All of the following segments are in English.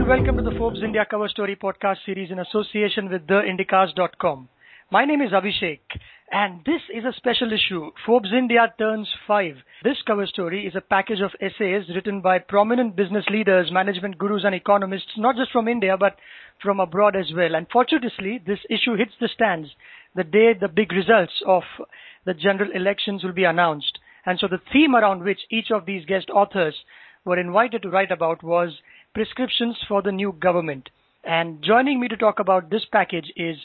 and welcome to the Forbes India Cover Story podcast series in association with TheIndyCars.com. My name is Abhishek, and this is a special issue. Forbes India turns five. This cover story is a package of essays written by prominent business leaders, management gurus, and economists, not just from India, but from abroad as well. And fortuitously, this issue hits the stands the day the big results of the general elections will be announced. And so the theme around which each of these guest authors were invited to write about was prescriptions for the new government. And joining me to talk about this package is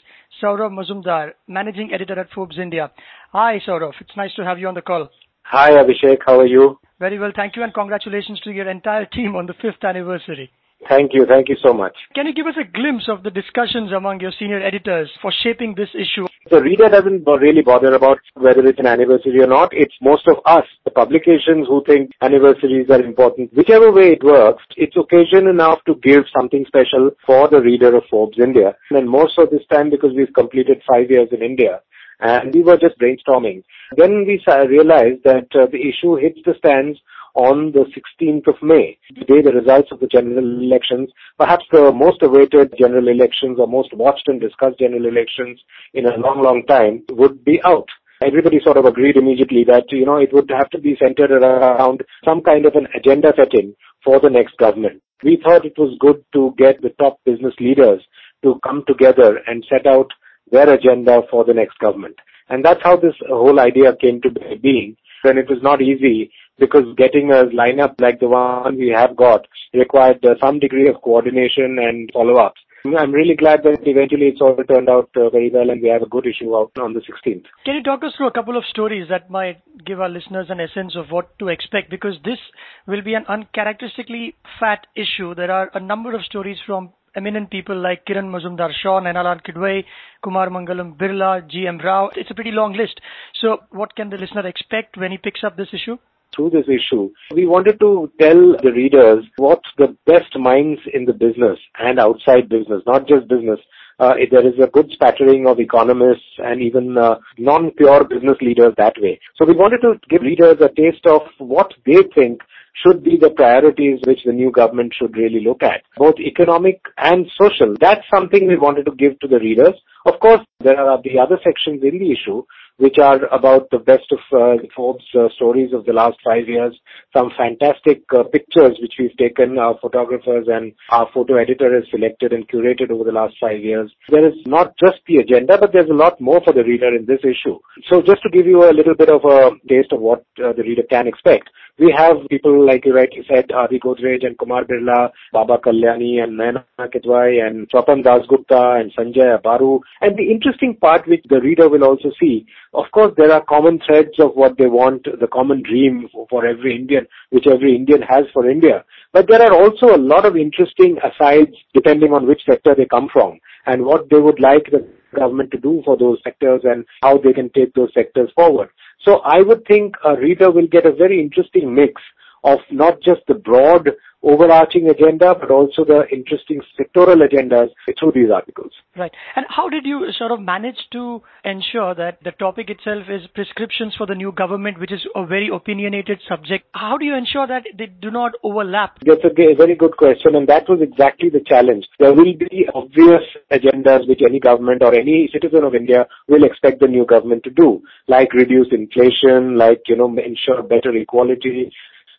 Sourav Majumdar, Managing Editor at Forbes India. Hi, Sourav. It's nice to have you on the call. Hi, Abhishek. How are you? Very well, thank you, and congratulations to your entire team on the fifth anniversary. Thank you. Thank you so much. Can you give us a glimpse of the discussions among your senior editors for shaping this issue? The reader doesn't really bother about whether it's an anniversary or not. It's most of us, the publications, who think anniversaries are important. Whichever way it works, it's occasion enough to give something special for the reader of Forbes India. And more so this time because we've completed five years in India and we were just brainstorming. Then we realized that uh, the issue hits the stands on the 16th of May, the day the results of the general elections, perhaps the most awaited general elections or most watched and discussed general elections in a long, long time would be out. Everybody sort of agreed immediately that, you know, it would have to be centered around some kind of an agenda setting for the next government. We thought it was good to get the top business leaders to come together and set out their agenda for the next government. And that's how this whole idea came to being. And it was not easy because getting a lineup like the one we have got required uh, some degree of coordination and follow-ups. I'm really glad that eventually it's all turned out uh, very well and we have a good issue out on the 16th. Can you talk us through a couple of stories that might give our listeners an essence of what to expect? Because this will be an uncharacteristically fat issue. There are a number of stories from eminent people like Kiran Mazumdar Shaw, Naina Lal Kidwai, Kumar Mangalam Birla, G.M. Rao. It's a pretty long list. So what can the listener expect when he picks up this issue? through this issue, we wanted to tell the readers what the best minds in the business and outside business, not just business, uh, there is a good spattering of economists and even uh, non-pure business leaders that way. So we wanted to give readers a taste of what they think should be the priorities which the new government should really look at, both economic and social. That's something we wanted to give to the readers. Of course, there are the other sections in the issue which are about the best of uh, Forbes uh, stories of the last five years. Some fantastic uh, pictures which we've taken, our photographers and our photo editor has selected and curated over the last five years. There is not just the agenda, but there's a lot more for the reader in this issue. So just to give you a little bit of a taste of what uh, the reader can expect, we have people like you rightly said, Adi Godrej and Kumar Birla, Baba Kalyani and Naina Kidwai and Swapan Dasgupta and Sanjay Baru. And the interesting part which the reader will also see, of course there are common threads of what they want, the common dream for every Indian, which every Indian has for India. But there are also a lot of interesting asides depending on which sector they come from and what they would like the government to do for those sectors and how they can take those sectors forward. So I would think a reader will get a very interesting mix of not just the broad overarching agenda, but also the interesting sectoral agendas through these articles. Right. And how did you sort of manage to ensure that the topic itself is prescriptions for the new government, which is a very opinionated subject? How do you ensure that they do not overlap? That's a very good question, and that was exactly the challenge. There will be obvious agendas which any government or any citizen of India will expect the new government to do, like reduce inflation, like, you know, ensure better equality,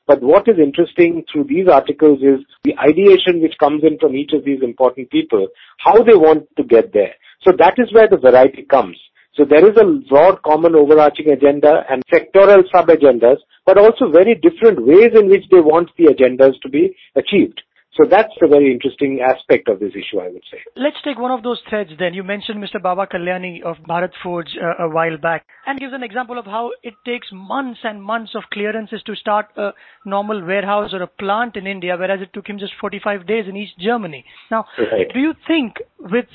what is interesting through these articles is the ideation which comes in from each of these important people, how they want to get there. So that is where the variety comes. So there is a broad common overarching agenda and sectoral sub-agendas, but also very different ways in which they want the agendas to be achieved. So that's a very interesting aspect of this issue, I would say. Let's take one of those threads then. You mentioned Mr. Baba Kalyani of Bharat Forge uh, a while back and gives an example of how it takes months and months of clearances to start a normal warehouse or a plant in India, whereas it took him just 45 days in East Germany. Now, right. do you think with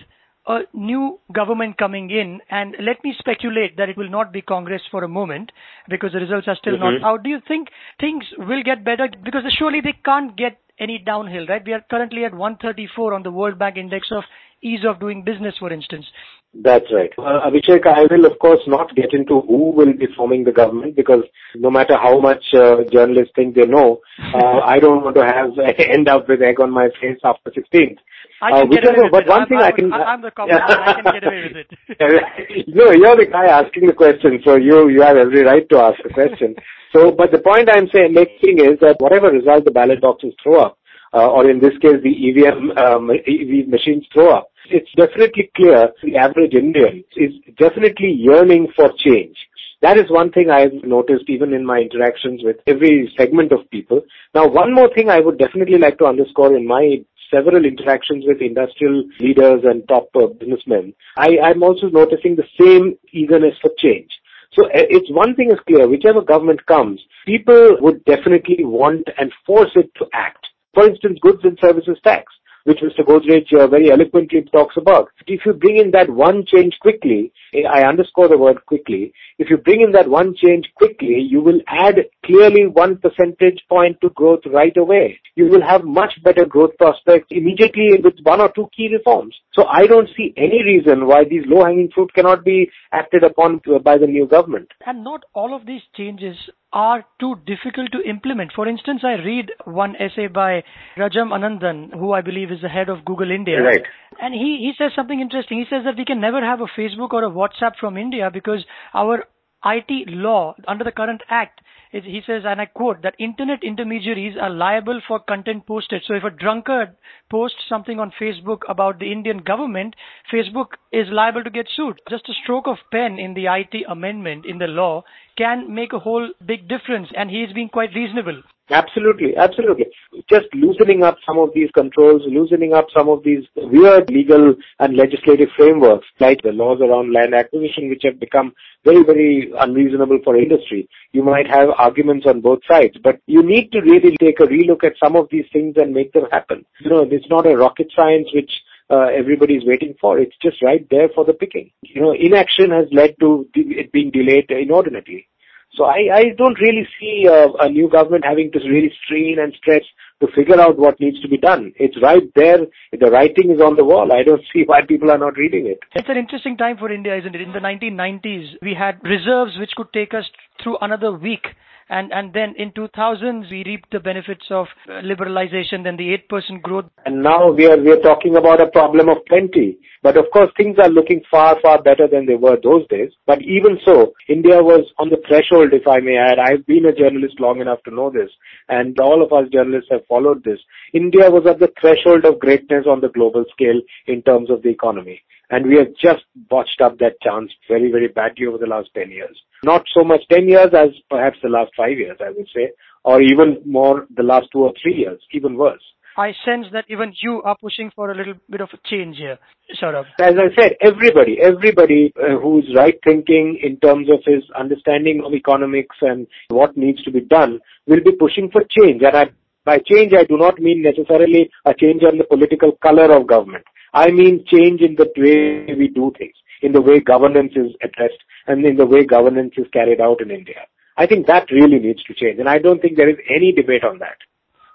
a new government coming in, and let me speculate that it will not be Congress for a moment because the results are still mm-hmm. not out. Do you think things will get better? Because surely they can't get any downhill, right? We are currently at 134 on the World Bank Index of ease of doing business, for instance. That's right. Uh, Abhishek, I will of course not get into who will be forming the government because no matter how much uh, journalists think they know, uh, I don't want to have end up with egg on my face after 16th. I can get away with but it. one thing I'm, I can. I'm the common I can get away with it. no, you're the guy asking the question, so you you have every right to ask the question. So, but the point I'm saying making is that whatever result the ballot boxes throw up, uh, or in this case the EVM um, EV machines throw up, it's definitely clear the average Indian is definitely yearning for change. That is one thing I've noticed even in my interactions with every segment of people. Now, one more thing I would definitely like to underscore in my several interactions with industrial leaders and top uh, businessmen, I, I'm also noticing the same eagerness for change. So uh, it's one thing is clear, whichever government comes, people would definitely want and force it to act. For instance, goods and services tax which Mr. Godrej uh, very eloquently talks about. If you bring in that one change quickly, I underscore the word quickly, if you bring in that one change quickly, you will add clearly one percentage point to growth right away. You will have much better growth prospects immediately with one or two key reforms. So I don't see any reason why these low-hanging fruit cannot be acted upon by the new government. And not all of these changes are too difficult to implement. For instance, I read one essay by Rajan Anandan, who I believe is the head of Google India. Right. And he, he says something interesting. He says that we can never have a Facebook or a WhatsApp from India because our IT law under the current act he says, and I quote, that internet intermediaries are liable for content posted. So if a drunkard posts something on Facebook about the Indian government, Facebook is liable to get sued. Just a stroke of pen in the IT amendment in the law can make a whole big difference, and he is being quite reasonable. Absolutely, absolutely. Just loosening up some of these controls, loosening up some of these weird legal and legislative frameworks, like the laws around land acquisition, which have become very, very unreasonable for industry. You might have arguments on both sides, but you need to really take a relook at some of these things and make them happen. You know, it's not a rocket science which uh, everybody's waiting for. It's just right there for the picking. You know, inaction has led to it being delayed inordinately. So I, I don't really see a new government having to really strain and stretch to figure out what needs to be done. It's right there. The writing is on the wall. I don't see why people are not reading it. It's an interesting time for India, isn't it? In the 1990s, we had reserves which could take us through another week. And and then in 2000s we reaped the benefits of uh, liberalization then the 8% growth. And now we are we are talking about a problem of plenty. But of course things are looking far far better than they were those days. But even so india was on the threshold if i may add. I've been a journalist long enough to know this. And all of us journalists have followed this. India was at the threshold of greatness on the global scale in terms of the economy. And we have just botched up that chance very, very badly over the last 10 years. Not so much 10 years as perhaps the last 5 years, I would say, or even more the last 2 or 3 years, even worse. I sense that even you are pushing for a little bit of a change here, sort of. As I said, everybody, everybody uh, who's right thinking in terms of his understanding of economics and what needs to be done will be pushing for change. And I, by change, I do not mean necessarily a change on the political color of government. I mean change in the way we do things, in the way governance is addressed, and in the way governance is carried out in India. I think that really needs to change, and I don't think there is any debate on that.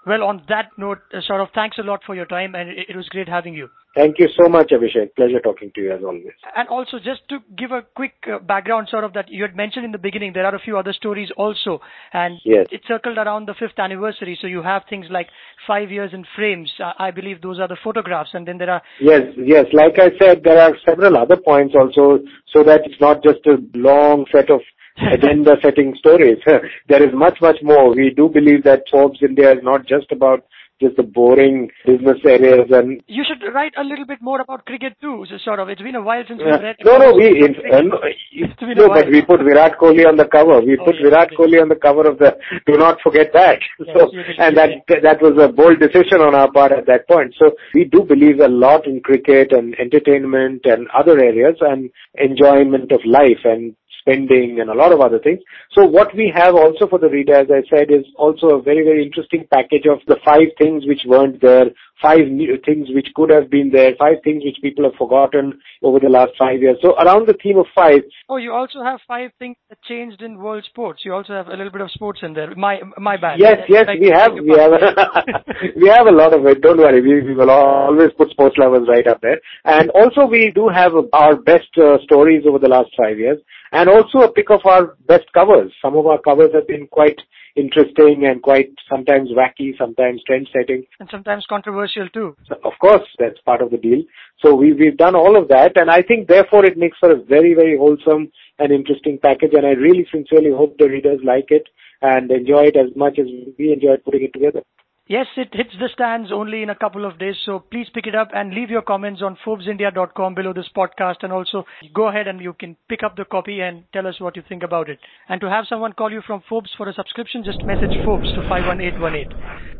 Well, on that note, uh, Sourav thanks a lot for your time, and it was great having you. Thank you so much, Abhishek. Pleasure talking to you as always. And also, just to give a quick uh, background, sort of that you had mentioned in the beginning, there are a few other stories also, and yes. it circled around the fifth anniversary. So you have things like five years in frames. I believe those are the photographs, and then there are yes, yes. Like I said, there are several other points also, so that it's not just a long set of agenda setting stories. there is much, much more. We do believe that Forbes India is not just about just the boring business areas and you should write a little bit more about cricket too so sort of. It's been a while since we've read no no we in, uh, no, no but we put Virat Kohli on the cover. We oh, put yes, Virat Kohli on the cover of the do not forget that. Yes, so and that that was a bold decision on our part at that point. So we do believe a lot in cricket and entertainment and other areas and enjoyment of life and spending and a lot of other things. So what we have also for the reader, as I said, is also a very, very interesting package of the five things which weren't there, five new things which could have been there, five things which people have forgotten over the last five years. So around the theme of five. Oh, you also have five things that changed in world sports. You also have a little bit of sports in there. My my bad. Yes, yes, we have, we have, we have a lot of it. Don't worry, we, we will always put sports lovers right up there. And also we do have our best uh, stories over the last five years, and also a pick of our best covers. Some of our covers have been quite interesting and quite sometimes wacky, sometimes trend setting. And sometimes controversial too. So of course, that's part of the deal. So we, we've done all of that and I think therefore it makes for a very, very wholesome and interesting package and I really sincerely hope the readers like it and enjoy it as much as we enjoyed putting it together. Yes, it hits the stands only in a couple of days, so please pick it up and leave your comments on ForbesIndia.com below this podcast and also go ahead and you can pick up the copy and tell us what you think about it. And to have someone call you from Forbes for a subscription, just message Forbes to 51818.